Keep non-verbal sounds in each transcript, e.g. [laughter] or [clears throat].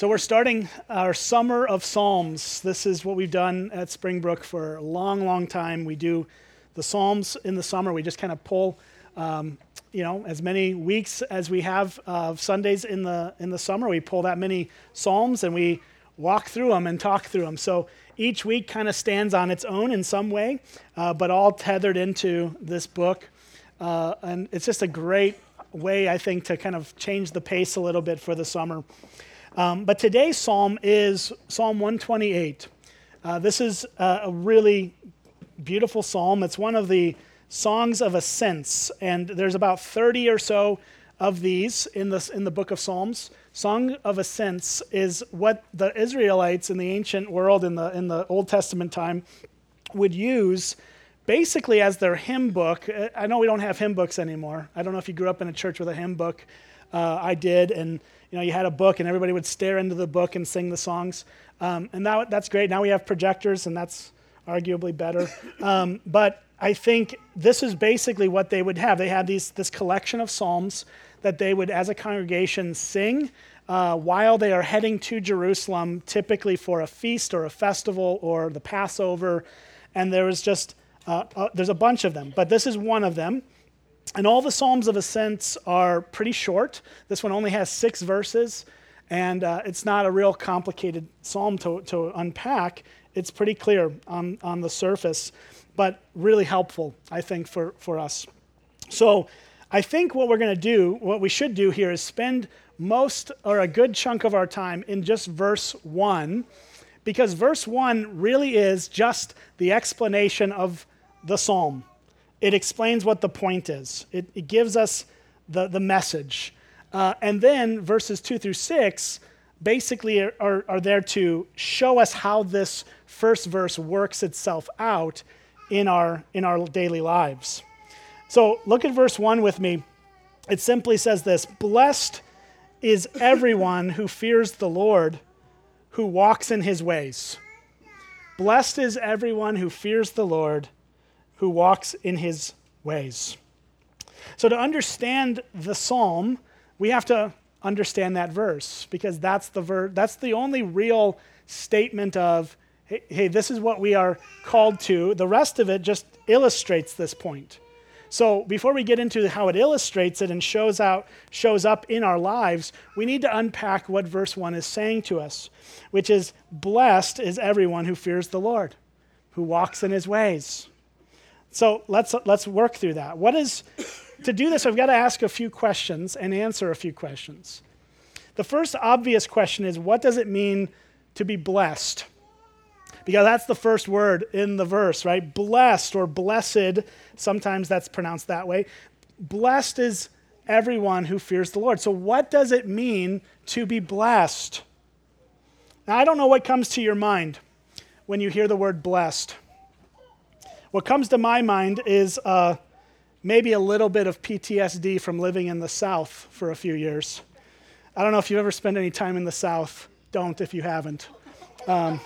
So we're starting our summer of Psalms. This is what we've done at Springbrook for a long, long time. We do the Psalms in the summer. We just kind of pull, um, you know, as many weeks as we have of Sundays in the in the summer. We pull that many Psalms and we walk through them and talk through them. So each week kind of stands on its own in some way, uh, but all tethered into this book. Uh, and it's just a great way, I think, to kind of change the pace a little bit for the summer. Um, but today's psalm is Psalm 128. Uh, this is a, a really beautiful psalm. It's one of the songs of ascents, and there's about 30 or so of these in the, in the book of Psalms. Song of Ascents is what the Israelites in the ancient world, in the, in the Old Testament time, would use basically as their hymn book. I know we don't have hymn books anymore. I don't know if you grew up in a church with a hymn book. Uh, I did, and you know, you had a book and everybody would stare into the book and sing the songs. Um, and that, that's great. Now we have projectors, and that's arguably better. [laughs] Um, but I think this is basically what they would have. They had these, this collection of psalms that they would, as a congregation, sing uh, while they are heading to Jerusalem, typically for a feast or a festival or the Passover. And there was just, uh, uh, there's a bunch of them, but this is one of them. And all the Psalms of Ascents are pretty short. This one only has six verses, and uh, it's not a real complicated psalm to, to unpack. It's pretty clear on, on the surface, but really helpful, I think, for, for us. So I think what we're going to do, what we should do here, is spend most or a good chunk of our time in just verse 1, because verse 1 really is just the explanation of the psalm it explains what the point is, it, it gives us the, the message. Uh, and then verses 2 through 6 basically are, are, are, there to show us how this first verse works itself out in our, in our daily lives. So look at verse 1 with me. It simply says this Blessed is everyone who fears the Lord, who walks in his ways. Blessed is everyone who fears the Lord who walks in his ways. So, to understand the psalm, we have to understand that verse because that's the ver- that's the only real statement of hey, hey, this is what we are called to. The rest of it just illustrates this point. So before we get into how it illustrates it and shows out shows up in our lives, we need to unpack what verse 1 is saying to us, which is blessed is everyone who fears the Lord, who walks in his ways. So let's, let's work through that. What is, to do this, I've got to ask a few questions and answer a few questions. The first obvious question is what does it mean to be blessed? Because that's the first word in the verse, right? Blessed or blessed, sometimes that's pronounced that way. Blessed is everyone who fears the Lord. So, what does it mean to be blessed? Now, I don't know what comes to your mind when you hear the word blessed. What comes to my mind is uh, maybe a little bit of PTSD from living in the South for a few years. I don't know if you've ever spent any time in the South. Don't if you haven't. Um,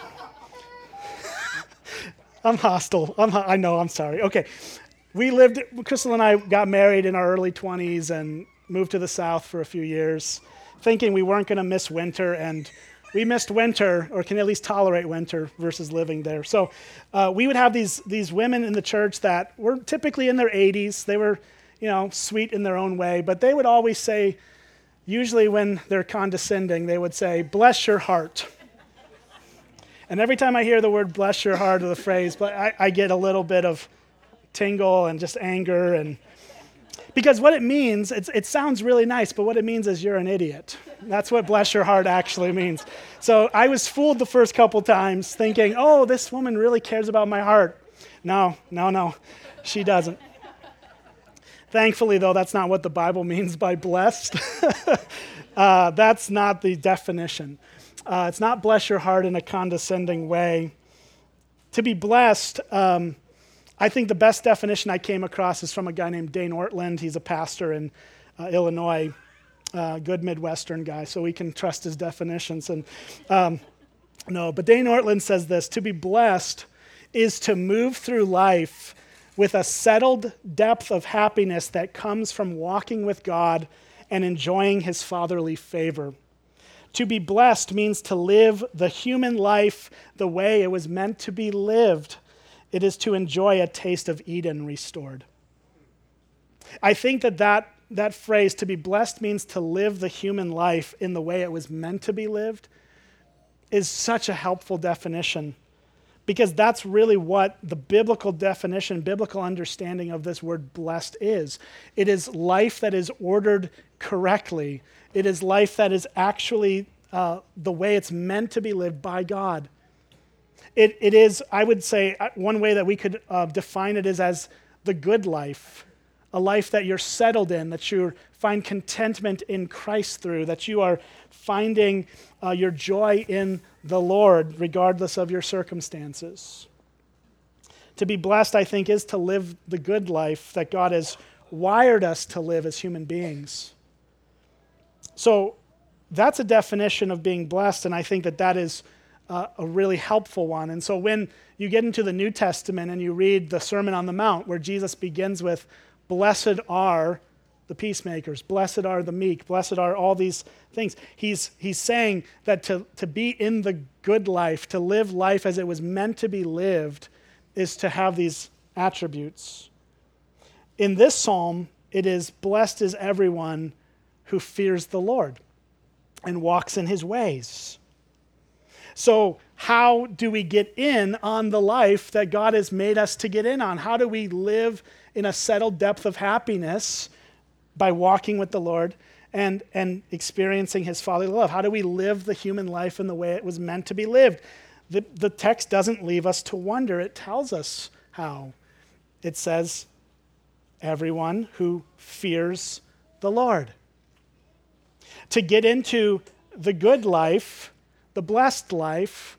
[laughs] I'm hostile. I'm, I know, I'm sorry. Okay. We lived, Crystal and I got married in our early 20s and moved to the South for a few years, thinking we weren't going to miss winter. And we missed winter or can at least tolerate winter versus living there. So uh, we would have these, these women in the church that were typically in their 80s. They were, you know, sweet in their own way, but they would always say, usually when they're condescending, they would say, bless your heart. And every time I hear the word bless your heart or the phrase, I, I get a little bit of tingle and just anger and because what it means, it sounds really nice, but what it means is you're an idiot. That's what bless your heart actually means. So I was fooled the first couple times thinking, oh, this woman really cares about my heart. No, no, no, she doesn't. Thankfully, though, that's not what the Bible means by blessed. [laughs] uh, that's not the definition. Uh, it's not bless your heart in a condescending way. To be blessed, um, I think the best definition I came across is from a guy named Dane Ortlund. He's a pastor in uh, Illinois, uh, good Midwestern guy, so we can trust his definitions. And um, no, but Dane Ortlund says this: to be blessed is to move through life with a settled depth of happiness that comes from walking with God and enjoying His fatherly favor. To be blessed means to live the human life the way it was meant to be lived. It is to enjoy a taste of Eden restored. I think that that, that phrase, to be blessed, means to live the human life in the way it was meant to be lived, is such a helpful definition because that's really what the biblical definition, biblical understanding of this word blessed is. It is life that is ordered correctly, it is life that is actually uh, the way it's meant to be lived by God. It, it is, I would say, uh, one way that we could uh, define it is as the good life, a life that you're settled in, that you find contentment in Christ through, that you are finding uh, your joy in the Lord, regardless of your circumstances. To be blessed, I think, is to live the good life that God has wired us to live as human beings. So that's a definition of being blessed, and I think that that is uh, a really helpful one. And so when you get into the New Testament and you read the Sermon on the Mount, where Jesus begins with, Blessed are the peacemakers, blessed are the meek, blessed are all these things. He's, he's saying that to, to be in the good life, to live life as it was meant to be lived, is to have these attributes. In this psalm, it is blessed is everyone who fears the Lord and walks in his ways. So, how do we get in on the life that God has made us to get in on? How do we live in a settled depth of happiness by walking with the Lord and, and experiencing his fatherly love? How do we live the human life in the way it was meant to be lived? The, the text doesn't leave us to wonder, it tells us how. It says, everyone who fears the Lord. To get into the good life, the blessed life,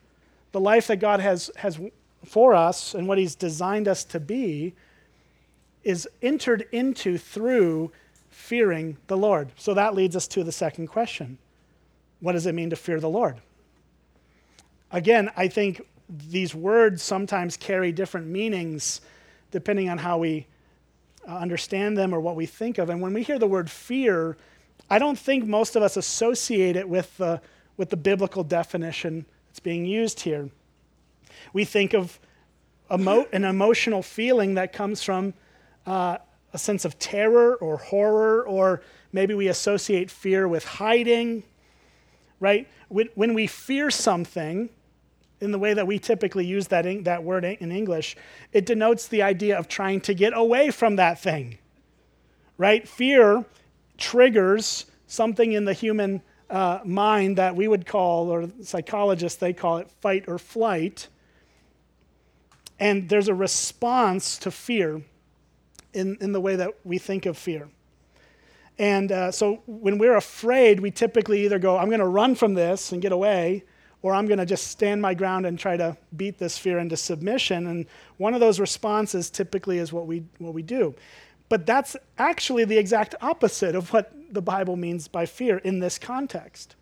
the life that God has, has for us and what He's designed us to be, is entered into through fearing the Lord. So that leads us to the second question What does it mean to fear the Lord? Again, I think these words sometimes carry different meanings depending on how we uh, understand them or what we think of. And when we hear the word fear, I don't think most of us associate it with the, with the biblical definition that's being used here. We think of emo- an emotional feeling that comes from uh, a sense of terror or horror, or maybe we associate fear with hiding, right? When, when we fear something, in the way that we typically use that, in, that word in English, it denotes the idea of trying to get away from that thing, right? Fear triggers something in the human uh, mind that we would call, or psychologists, they call it fight or flight. And there's a response to fear in, in the way that we think of fear. And uh, so when we're afraid, we typically either go, I'm going to run from this and get away, or I'm going to just stand my ground and try to beat this fear into submission. And one of those responses typically is what we, what we do. But that's actually the exact opposite of what the Bible means by fear in this context.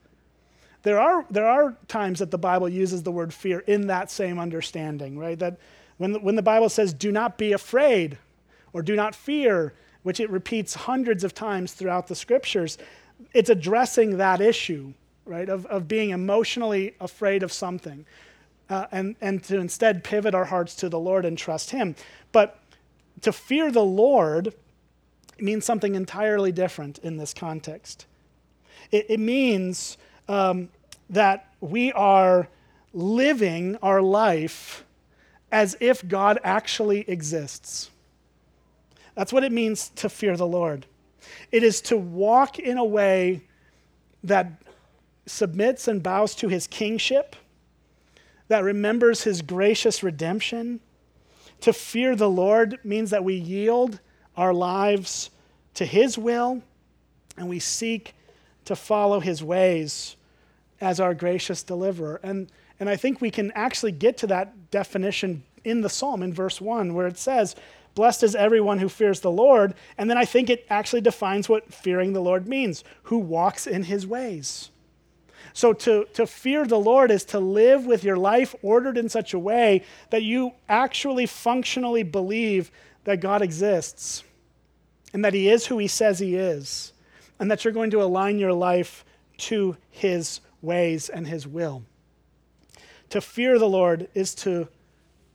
There are, there are times that the Bible uses the word fear in that same understanding, right? That when the, when the Bible says, do not be afraid, or do not fear, which it repeats hundreds of times throughout the scriptures, it's addressing that issue, right, of, of being emotionally afraid of something. Uh, and, and to instead pivot our hearts to the Lord and trust Him. But to fear the Lord means something entirely different in this context. It, it means um, that we are living our life as if God actually exists. That's what it means to fear the Lord. It is to walk in a way that submits and bows to his kingship, that remembers his gracious redemption. To fear the Lord means that we yield our lives to his will and we seek to follow his ways as our gracious deliverer. And, and I think we can actually get to that definition in the psalm in verse 1, where it says, Blessed is everyone who fears the Lord. And then I think it actually defines what fearing the Lord means who walks in his ways. So to, to fear the Lord is to live with your life ordered in such a way that you actually functionally believe that God exists and that he is who he says he is, and that you're going to align your life to his ways and his will. To fear the Lord is to,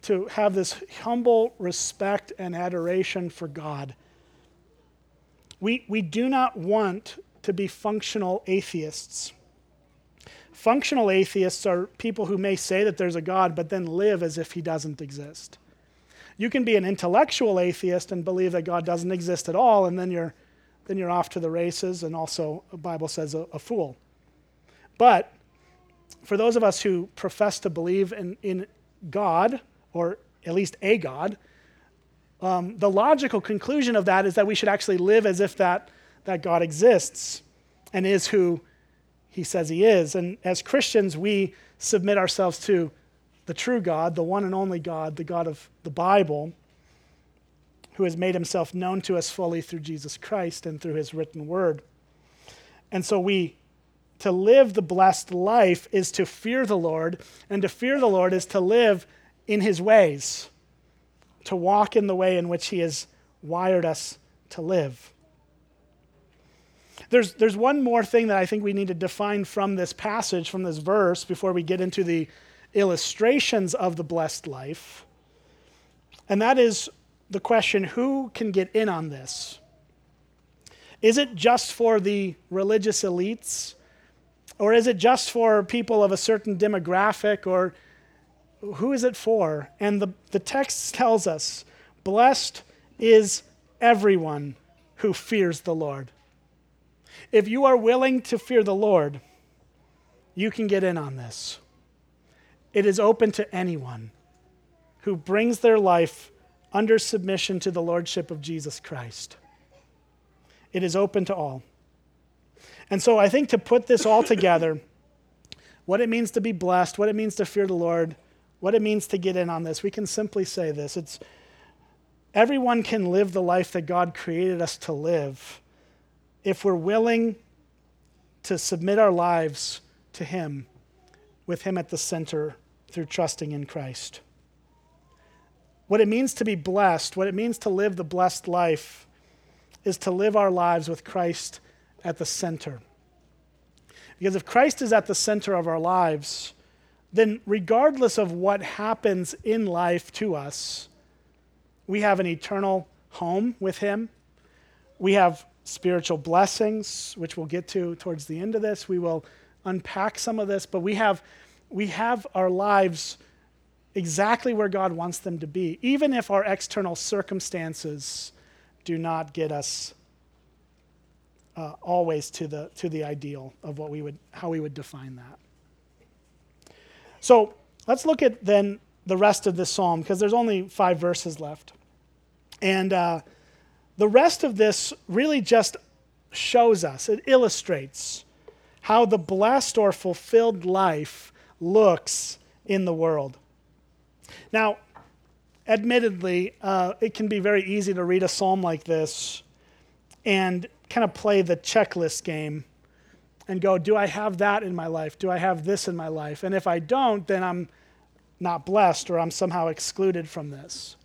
to have this humble respect and adoration for God. We, we do not want to be functional atheists. Functional atheists are people who may say that there's a God, but then live as if he doesn't exist. You can be an intellectual atheist and believe that God doesn't exist at all, and then you're, then you're off to the races, and also, the Bible says, a, a fool. But for those of us who profess to believe in, in God, or at least a God, um, the logical conclusion of that is that we should actually live as if that, that God exists and is who he says he is. And as Christians, we submit ourselves to the true God, the one and only God, the God of the Bible, who has made himself known to us fully through Jesus Christ and through his written word. And so we to live the blessed life is to fear the Lord, and to fear the Lord is to live in his ways, to walk in the way in which he has wired us to live. There's, there's one more thing that I think we need to define from this passage, from this verse, before we get into the illustrations of the blessed life. And that is the question who can get in on this? Is it just for the religious elites? Or is it just for people of a certain demographic? Or who is it for? And the, the text tells us blessed is everyone who fears the Lord. If you are willing to fear the Lord, you can get in on this. It is open to anyone who brings their life under submission to the Lordship of Jesus Christ. It is open to all. And so I think to put this all together, what it means to be blessed, what it means to fear the Lord, what it means to get in on this, we can simply say this. It's everyone can live the life that God created us to live if we're willing to submit our lives to Him, with Him at the center through trusting in Christ. What it means to be blessed, what it means to live the blessed life, is to live our lives with Christ at the center. Because if Christ is at the center of our lives, then regardless of what happens in life to us, we have an eternal home with Him. We have spiritual blessings, which we'll get to towards the end of this. We will unpack some of this, but we have, we have our lives exactly where God wants them to be, even if our external circumstances do not get us uh, always to the, to the ideal of what we would, how we would define that. So let's look at then the rest of this psalm, because there's only five verses left. And uh, the rest of this really just shows us, it illustrates how the blessed or fulfilled life looks in the world. Now, admittedly, uh, it can be very easy to read a psalm like this and kind of play the checklist game and go, Do I have that in my life? Do I have this in my life? And if I don't, then I'm not blessed or I'm somehow excluded from this.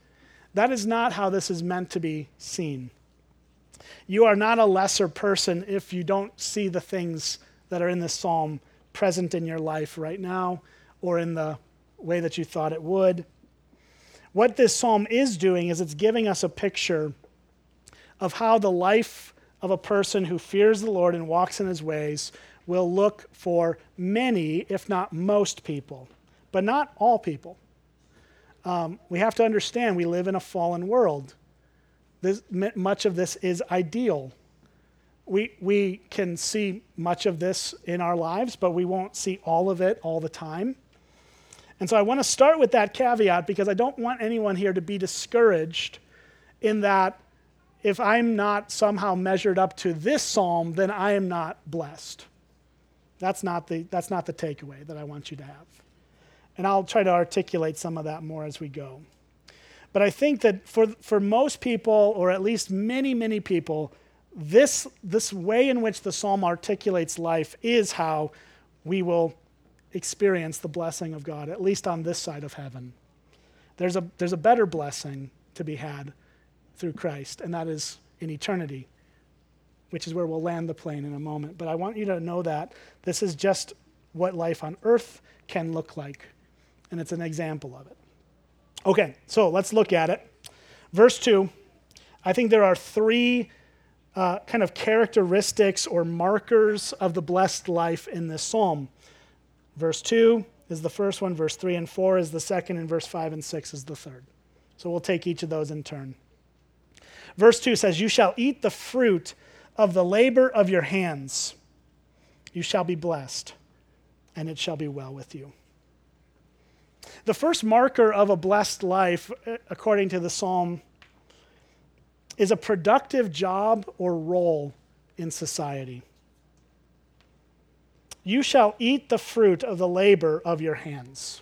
That is not how this is meant to be seen. You are not a lesser person if you don't see the things that are in this psalm present in your life right now or in the way that you thought it would. What this psalm is doing is it's giving us a picture of how the life of a person who fears the Lord and walks in his ways will look for many, if not most people, but not all people um, we have to understand we live in a fallen world. This, much of this is ideal. We, we can see much of this in our lives, but we won't see all of it all the time. And so I want to start with that caveat because I don't want anyone here to be discouraged in that if I'm not somehow measured up to this psalm, then I am not blessed. That's not the, that's not the takeaway that I want you to have. And I'll try to articulate some of that more as we go. But I think that for, for most people, or at least many, many people, this, this way in which the psalm articulates life is how we will experience the blessing of God, at least on this side of heaven. There's a, there's a better blessing to be had through Christ, and that is in eternity, which is where we'll land the plane in a moment. But I want you to know that this is just what life on earth can look like. And it's an example of it. Okay, so let's look at it. Verse 2, I think there are three uh, kind of characteristics or markers of the blessed life in this psalm. Verse 2 is the first one, verse 3 and 4 is the second, and verse 5 and 6 is the third. So we'll take each of those in turn. Verse 2 says, You shall eat the fruit of the labor of your hands. You shall be blessed, and it shall be well with you. The first marker of a blessed life, uh, according to the psalm, is a productive job or role in society. You shall eat the fruit of the labor of your hands.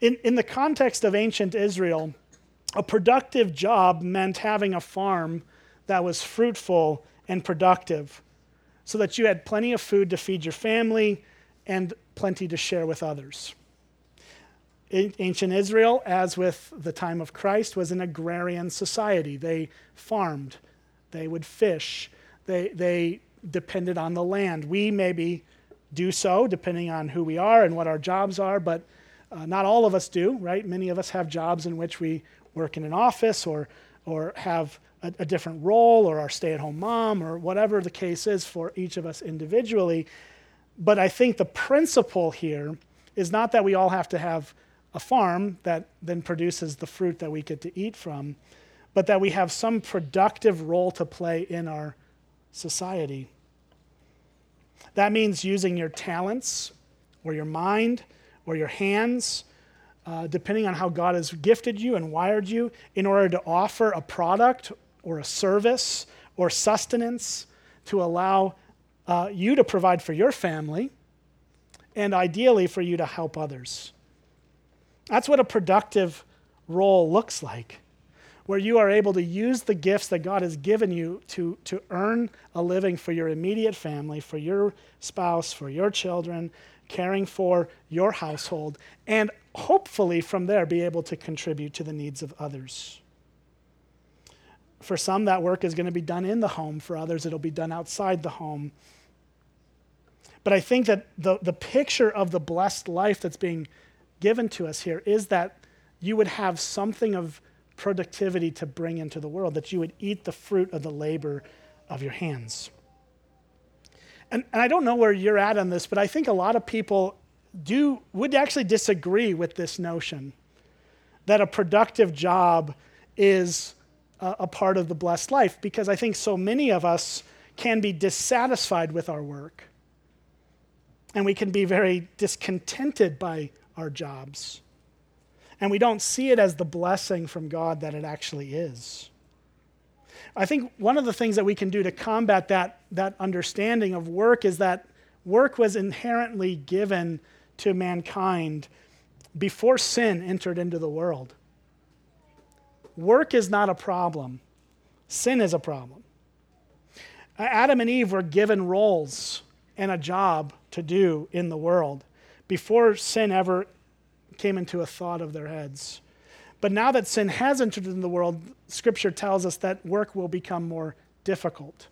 In, in the context of ancient Israel, a productive job meant having a farm that was fruitful and productive so that you had plenty of food to feed your family and plenty to share with others. Ancient Israel, as with the time of Christ, was an agrarian society. They farmed, they would fish, they, they depended on the land. We maybe do so depending on who we are and what our jobs are, but uh, not all of us do, right? Many of us have jobs in which we work in an office or, or have a, a different role or are stay at home mom or whatever the case is for each of us individually. But I think the principle here is not that we all have to have a farm that then produces the fruit that we get to eat from, but that we have some productive role to play in our society. That means using your talents or your mind or your hands, uh, depending on how God has gifted you and wired you, in order to offer a product or a service or sustenance to allow uh, you to provide for your family and ideally for you to help others. That's what a productive role looks like, where you are able to use the gifts that God has given you to, to earn a living for your immediate family, for your spouse, for your children, caring for your household, and hopefully from there be able to contribute to the needs of others. For some, that work is going to be done in the home. For others, it'll be done outside the home. But I think that the, the picture of the blessed life that's being given to us here is that you would have something of productivity to bring into the world, that you would eat the fruit of the labor of your hands. And, and I don't know where you're at on this, but I think a lot of people do would actually disagree with this notion that a productive job is a, a part of the blessed life because I think so many of us can be dissatisfied with our work and we can be very discontented by our jobs. And we don't see it as the blessing from God that it actually is. I think one of the things that we can do to combat that, that understanding of work is that work was inherently given to mankind before sin entered into the world. Work is not a problem, sin is a problem. Adam and Eve were given roles and a job to do in the world before sin ever came into a thought of their heads. But now that sin has entered into the world, Scripture tells us that work will become more difficult.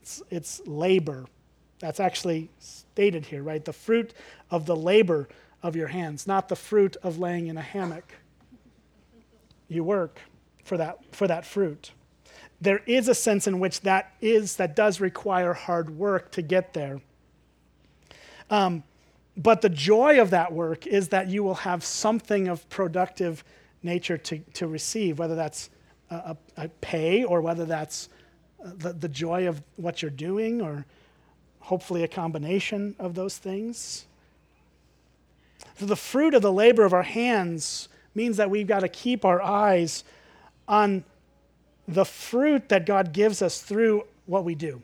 It's, it's labor. That's actually stated here, right? The fruit of the labor of your hands, not the fruit of laying in a hammock. You work for that, for that fruit. There is a sense in which that is that does require hard work to get there. Um, but the joy of that work is that you will have something of productive nature to, to receive, whether that's a, a pay or whether that's uh, the, the joy of what you're doing or hopefully a combination of those things. So the fruit of the labor of our hands means that we've got to keep our eyes on the fruit that God gives us through what we do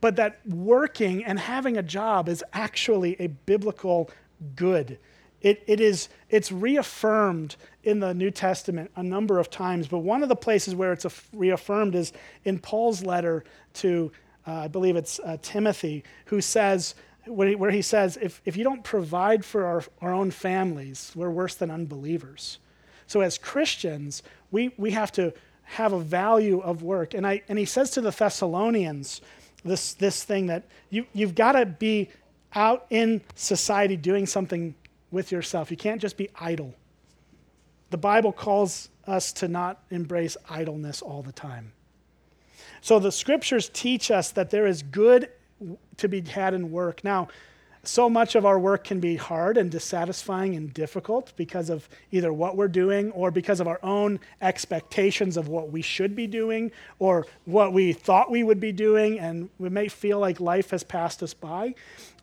but that working and having a job is actually a biblical good. It, it is, it's reaffirmed in the New Testament a number of times, but one of the places where it's reaffirmed is in Paul's letter to, uh, I believe it's uh, Timothy, who says, where he, says, if, if you don't provide for our, our own families, we're worse than unbelievers. So as Christians, we, we have to have a value of work. And, I, and he says to the Thessalonians, this, this thing that you, you've got to be out in society doing something with yourself. You can't just be idle. The Bible calls us to not embrace idleness all the time. So the scriptures teach us that there is good to be had in work. Now, so much of our work can be hard and dissatisfying and difficult because of either what we're doing or because of our own expectations of what we should be doing or what we thought we would be doing, and we may feel like life has passed us by.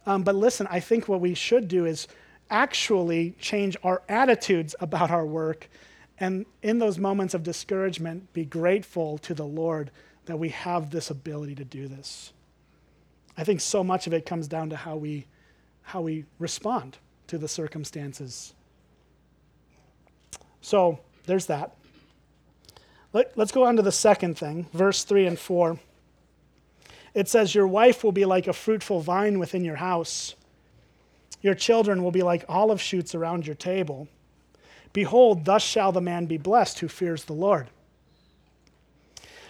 Um, but listen, I think what we should do is actually change our attitudes about our work, and in those moments of discouragement, be grateful to the Lord that we have this ability to do this. I think so much of it comes down to how we how we respond to the circumstances. So there's that. Let, us go on to the second thing, verse 3 and 4. It says, Your wife will be like a fruitful vine within your house. Your children will be like olive shoots around your table. Behold, thus shall the man be blessed who fears the Lord.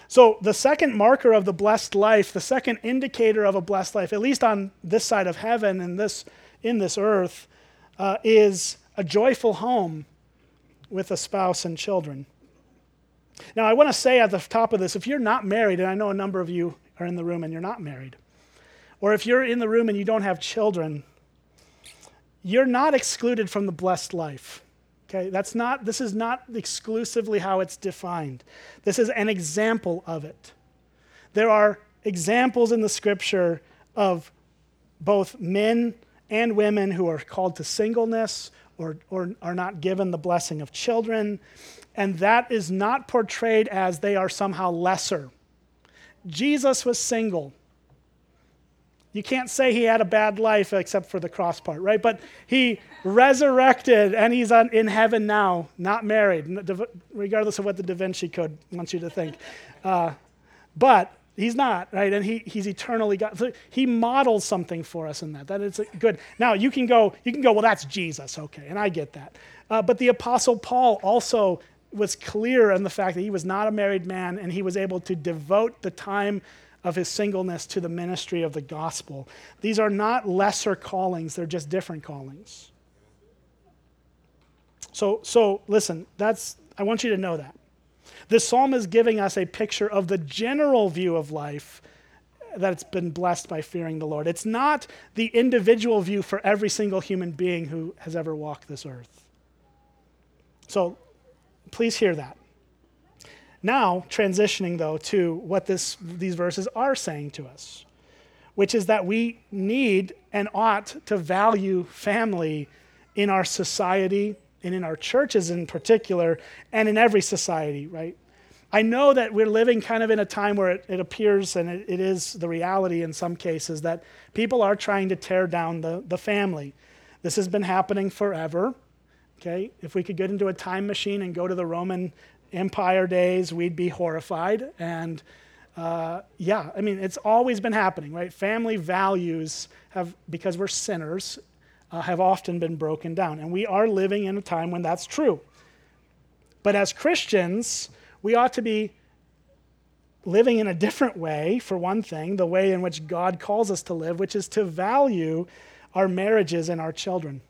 So, the second marker of the blessed life, the second indicator of a blessed life, at least on this side of heaven and this, in this earth, uh, is a joyful home with a spouse and children. Now, I want to say at the top of this if you're not married, and I know a number of you are in the room and you're not married, or if you're in the room and you don't have children, you're not excluded from the blessed life. Okay, that's not, this is not exclusively how it's defined. This is an example of it. There are examples in the scripture of both men and women who are called to singleness or, or are not given the blessing of children, and that is not portrayed as they are somehow lesser. Jesus was single. You can't say he had a bad life except for the cross part, right? But he resurrected and he's on, in heaven now, not married, regardless of what the Da Vinci Code wants you to think. Uh, but he's not, right? And he, he's eternally God. So he models something for us in that. That is good. Now you can go, you can go, well, that's Jesus, okay, and I get that. Uh, but the Apostle Paul also was clear in the fact that he was not a married man and he was able to devote the time of his singleness to the ministry of the gospel. These are not lesser callings, they're just different callings. So, so listen, that's, I want you to know that. This psalm is giving us a picture of the general view of life that it's been blessed by fearing the Lord. It's not the individual view for every single human being who has ever walked this earth. So please hear that. Now, transitioning though to what this, these verses are saying to us, which is that we need and ought to value family in our society and in our churches in particular, and in every society, right? I know that we're living kind of in a time where it, it appears, and it, it is the reality in some cases, that people are trying to tear down the, the family. This has been happening forever. Okay, if we could get into a time machine and go to the Roman empire days, we'd be horrified. And uh, yeah, I mean, it's always been happening, right? Family values have, because we're sinners, uh, have often been broken down. And we are living in a time when that's true. But as Christians, we ought to be living in a different way, for one thing, the way in which God calls us to live, which is to value our marriages and our children.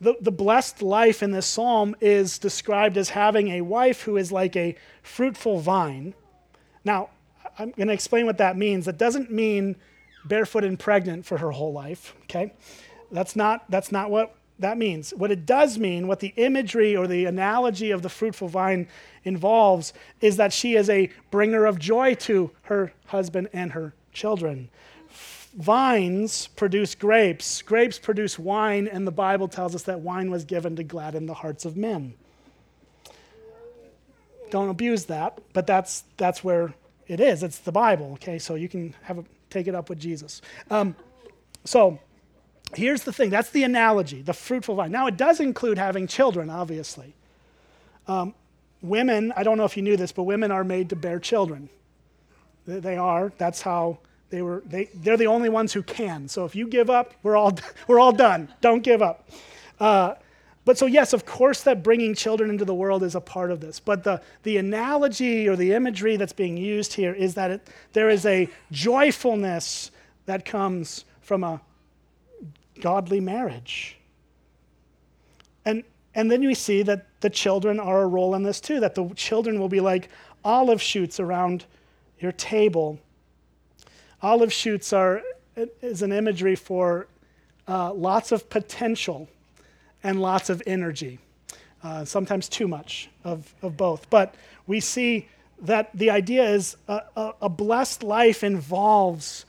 The, the blessed life in this psalm is described as having a wife who is like a fruitful vine. Now, I'm going to explain what that means. That doesn't mean barefoot and pregnant for her whole life, okay? That's not, that's not what that means. What it does mean, what the imagery or the analogy of the fruitful vine involves, is that she is a bringer of joy to her husband and her children vines produce grapes, grapes produce wine, and the Bible tells us that wine was given to gladden the hearts of men. Don't abuse that, but that's, that's where it is. It's the Bible, okay? So you can have a, take it up with Jesus. Um, so here's the thing that's the analogy, the fruitful vine. Now, it does include having children, obviously. Um, women, I don't know if you knew this, but women are made to bear children. They are. That's how they were, they, they're the only ones who can. So if you give up, we're all, [laughs] we're all done. Don't give up. Uh, but so, yes, of course, that bringing children into the world is a part of this. But the, the analogy or the imagery that's being used here is that it, there is a joyfulness that comes from a godly marriage. And, and then we see that the children are a role in this too, that the children will be like olive shoots around your table. Olive shoots are is an imagery for uh, lots of potential and lots of energy, uh, sometimes too much of, of both. But we see that the idea is a, a, a blessed life involves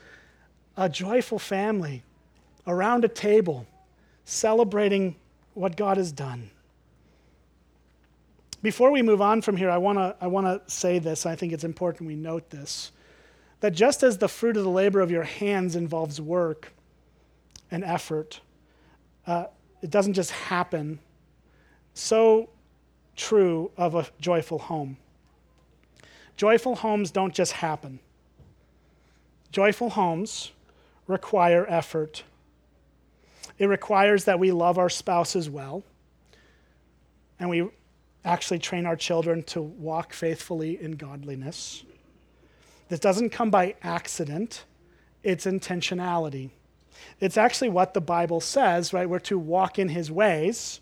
a joyful family around a table celebrating what God has done. Before we move on from here, I want to I wanna say this. I think it's important we note this that just as the fruit of the labor of your hands involves work and effort, uh, it doesn't just happen, so true of a joyful home. Joyful homes don't just happen. Joyful homes require effort. It requires that we love our spouses well, and we actually train our children to walk faithfully in godliness. This doesn't come by accident, it's intentionality. It's actually what the Bible says, right? We're to walk in his ways.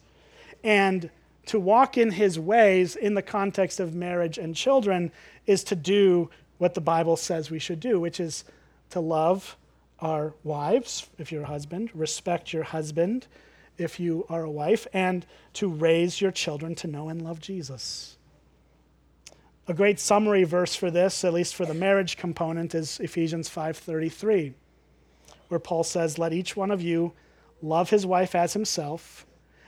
And to walk in his ways in the context of marriage and children is to do what the Bible says we should do, which is to love our wives, if you're a husband, respect your husband, if you are a wife, and to raise your children to know and love Jesus. A great summary verse for this, at least for the marriage component, is Ephesians 5:33, where Paul says, "Let each one of you love his wife as himself,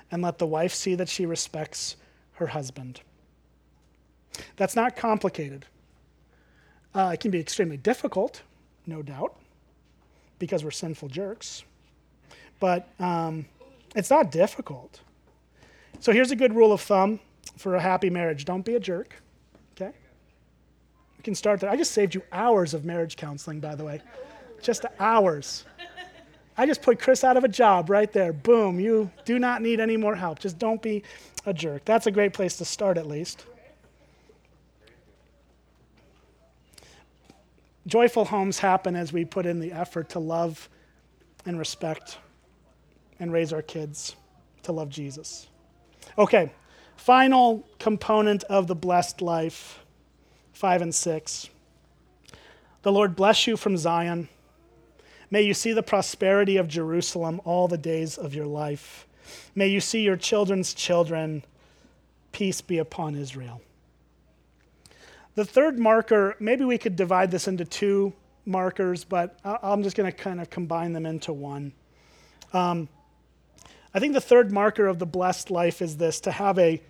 and let the wife see that she respects her husband." That's not complicated. Uh, it can be extremely difficult, no doubt, because we're sinful jerks. But um, it's not difficult. So here's a good rule of thumb for a happy marriage don't be a jerk. Can start there. I just saved you hours of marriage counseling, by the way. Just hours. I just put Chris out of a job right there. Boom. You do not need any more help. Just don't be a jerk. That's a great place to start, at least. Joyful homes happen as we put in the effort to love and respect and raise our kids to love Jesus. Okay, final component of the blessed life, five and six. The Lord bless you from Zion. May you see the prosperity of Jerusalem all the days of your life. May you see your children's children. Peace be upon Israel. The third marker, maybe we could divide this into two markers, but I'm just going to kind of combine them into one. Um, I think the third marker of the blessed life is this to have a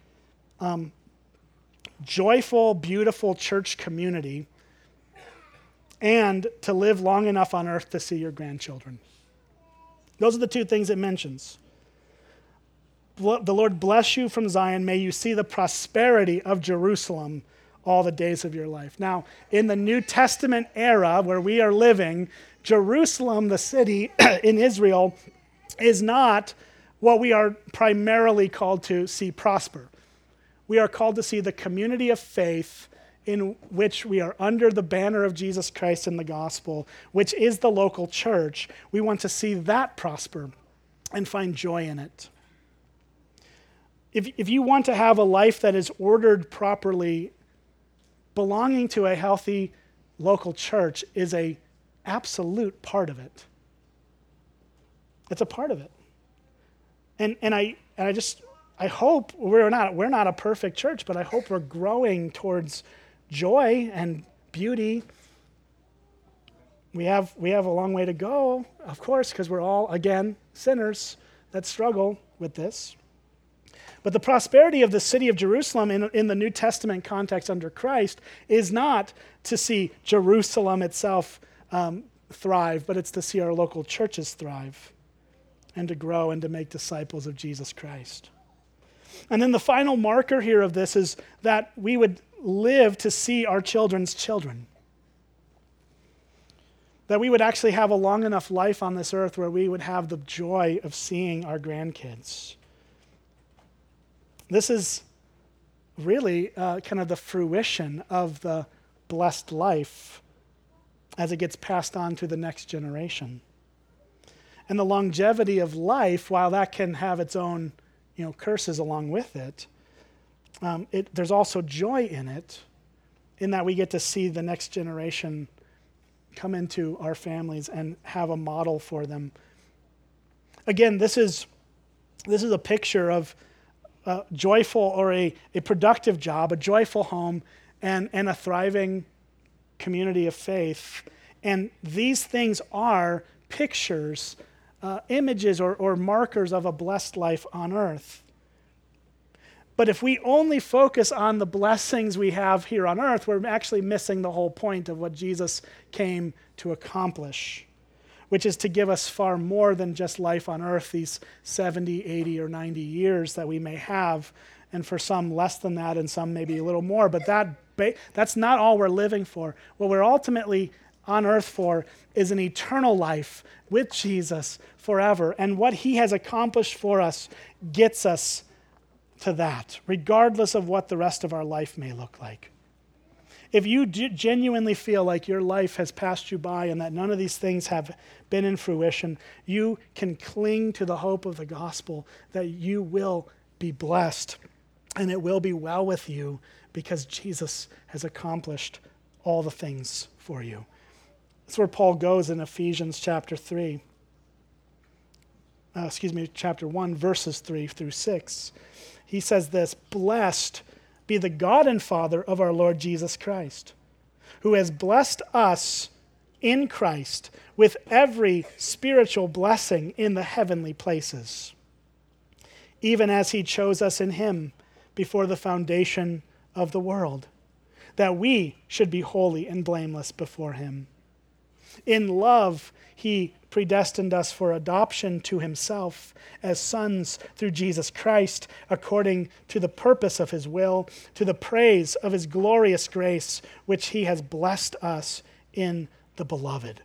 um, joyful, beautiful church community and to live long enough on earth to see your grandchildren. Those are the two things it mentions. The Lord bless you from Zion. May you see the prosperity of Jerusalem all the days of your life. Now, in the New Testament era where we are living, Jerusalem, the city [clears throat] in Israel, is not what we are primarily called to see prosper. We are called to see the community of faith in which we are under the banner of Jesus Christ in the gospel, which is the local church. We want to see that prosper and find joy in it. If, if you want to have a life that is ordered properly, belonging to a healthy local church is a absolute part of it. It's a part of it. And, and, I, and I just, I hope we're not, we're not a perfect church, but I hope we're growing towards joy and beauty. We have, we have a long way to go, of course, because we're all, again, sinners that struggle with this. But the prosperity of the city of Jerusalem in, in the New Testament context under Christ is not to see Jerusalem itself um, thrive, but it's to see our local churches thrive and to grow and to make disciples of Jesus Christ. And then the final marker here of this is that we would live to see our children's children. That we would actually have a long enough life on this earth where we would have the joy of seeing our grandkids. This is really uh, kind of the fruition of the blessed life as it gets passed on to the next generation. And the longevity of life, while that can have its own you know, curses along with it, um, it, there's also joy in it, in that we get to see the next generation come into our families and have a model for them. Again, this is, this is a picture of a joyful or a, a productive job, a joyful home, and, and a thriving community of faith. And these things are pictures, uh, images, or, or markers of a blessed life on earth. But if we only focus on the blessings we have here on earth, we're actually missing the whole point of what Jesus came to accomplish, which is to give us far more than just life on earth, these 70, 80, or 90 years that we may have. And for some, less than that, and some maybe a little more. But that, that's not all we're living for. What we're ultimately on earth for is an eternal life with Jesus forever. And what he has accomplished for us gets us to that, regardless of what the rest of our life may look like. If you genuinely feel like your life has passed you by and that none of these things have been in fruition, you can cling to the hope of the gospel that you will be blessed and it will be well with you because Jesus has accomplished all the things for you. That's where Paul goes in Ephesians chapter 3. Uh, excuse me, chapter 1, verses 3 through 6 he says this Blessed be the God and Father of our Lord Jesus Christ, who has blessed us in Christ with every spiritual blessing in the heavenly places, even as he chose us in him before the foundation of the world, that we should be holy and blameless before him. In love, he predestined us for adoption to himself as sons through Jesus Christ, according to the purpose of his will, to the praise of his glorious grace, which he has blessed us in the beloved.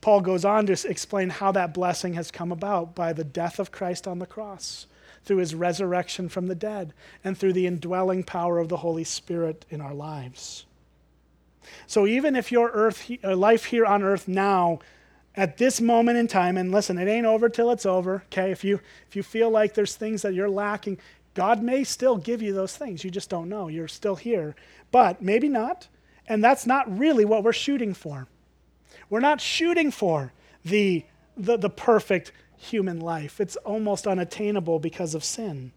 Paul goes on to explain how that blessing has come about by the death of Christ on the cross, through his resurrection from the dead, and through the indwelling power of the Holy Spirit in our lives. So even if your earth, uh, life here on earth now, at this moment in time, and listen, it ain't over till it's over, okay? If you, if you feel like there's things that you're lacking, God may still give you those things. You just don't know. You're still here. But maybe not. And that's not really what we're shooting for. We're not shooting for the, the, the perfect human life, it's almost unattainable because of sin.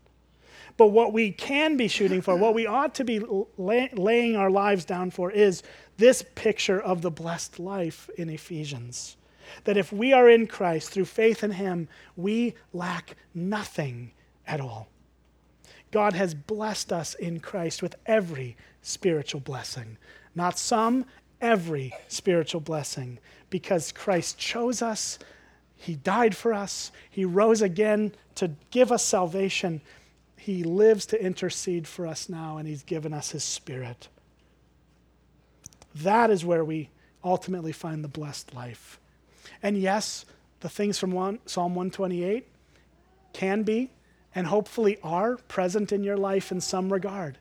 But what we can be shooting for, what we ought to be lay, laying our lives down for, is this picture of the blessed life in Ephesians. That if we are in Christ through faith in Him, we lack nothing at all. God has blessed us in Christ with every spiritual blessing. Not some, every spiritual blessing. Because Christ chose us, He died for us, He rose again to give us salvation, he lives to intercede for us now, and He's given us His Spirit. That is where we ultimately find the blessed life. And yes, the things from one, Psalm 128 can be and hopefully are present in your life in some regard.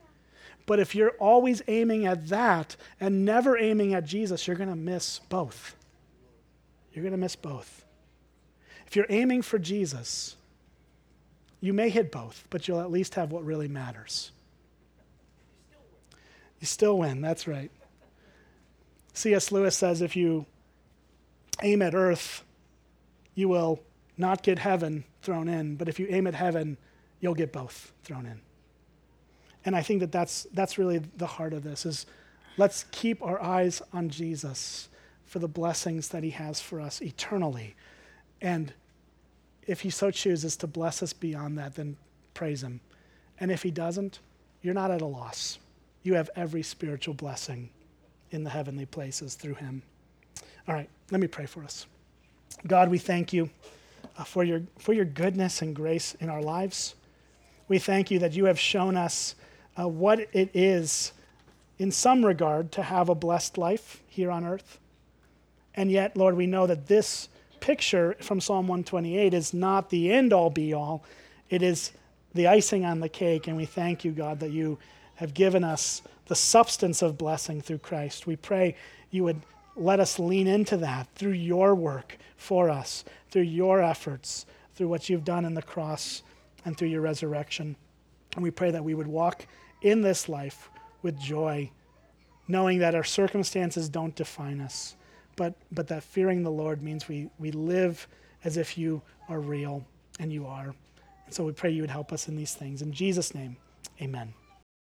But if you're always aiming at that and never aiming at Jesus, you're going to miss both. You're going to miss both. If you're aiming for Jesus, you may hit both, but you'll at least have what really matters. You still win, that's right. C.S. Lewis says if you aim at earth, you will not get heaven thrown in, but if you aim at heaven, you'll get both thrown in. And I think that that's, that's really the heart of this is let's keep our eyes on Jesus for the blessings that he has for us eternally. And if he so chooses to bless us beyond that, then praise him. And if he doesn't, you're not at a loss. You have every spiritual blessing in the heavenly places through him. All right, let me pray for us. God, we thank you uh, for, your, for your goodness and grace in our lives. We thank you that you have shown us uh, what it is, in some regard, to have a blessed life here on earth. And yet, Lord, we know that this picture from Psalm 128 is not the end all be all, it is the icing on the cake. And we thank you, God, that you have given us the substance of blessing through Christ. We pray you would let us lean into that through your work for us, through your efforts, through what you've done in the cross, and through your resurrection. And we pray that we would walk in this life with joy, knowing that our circumstances don't define us, but, but that fearing the Lord means we, we live as if you are real, and you are. And so we pray you would help us in these things. In Jesus' name, amen.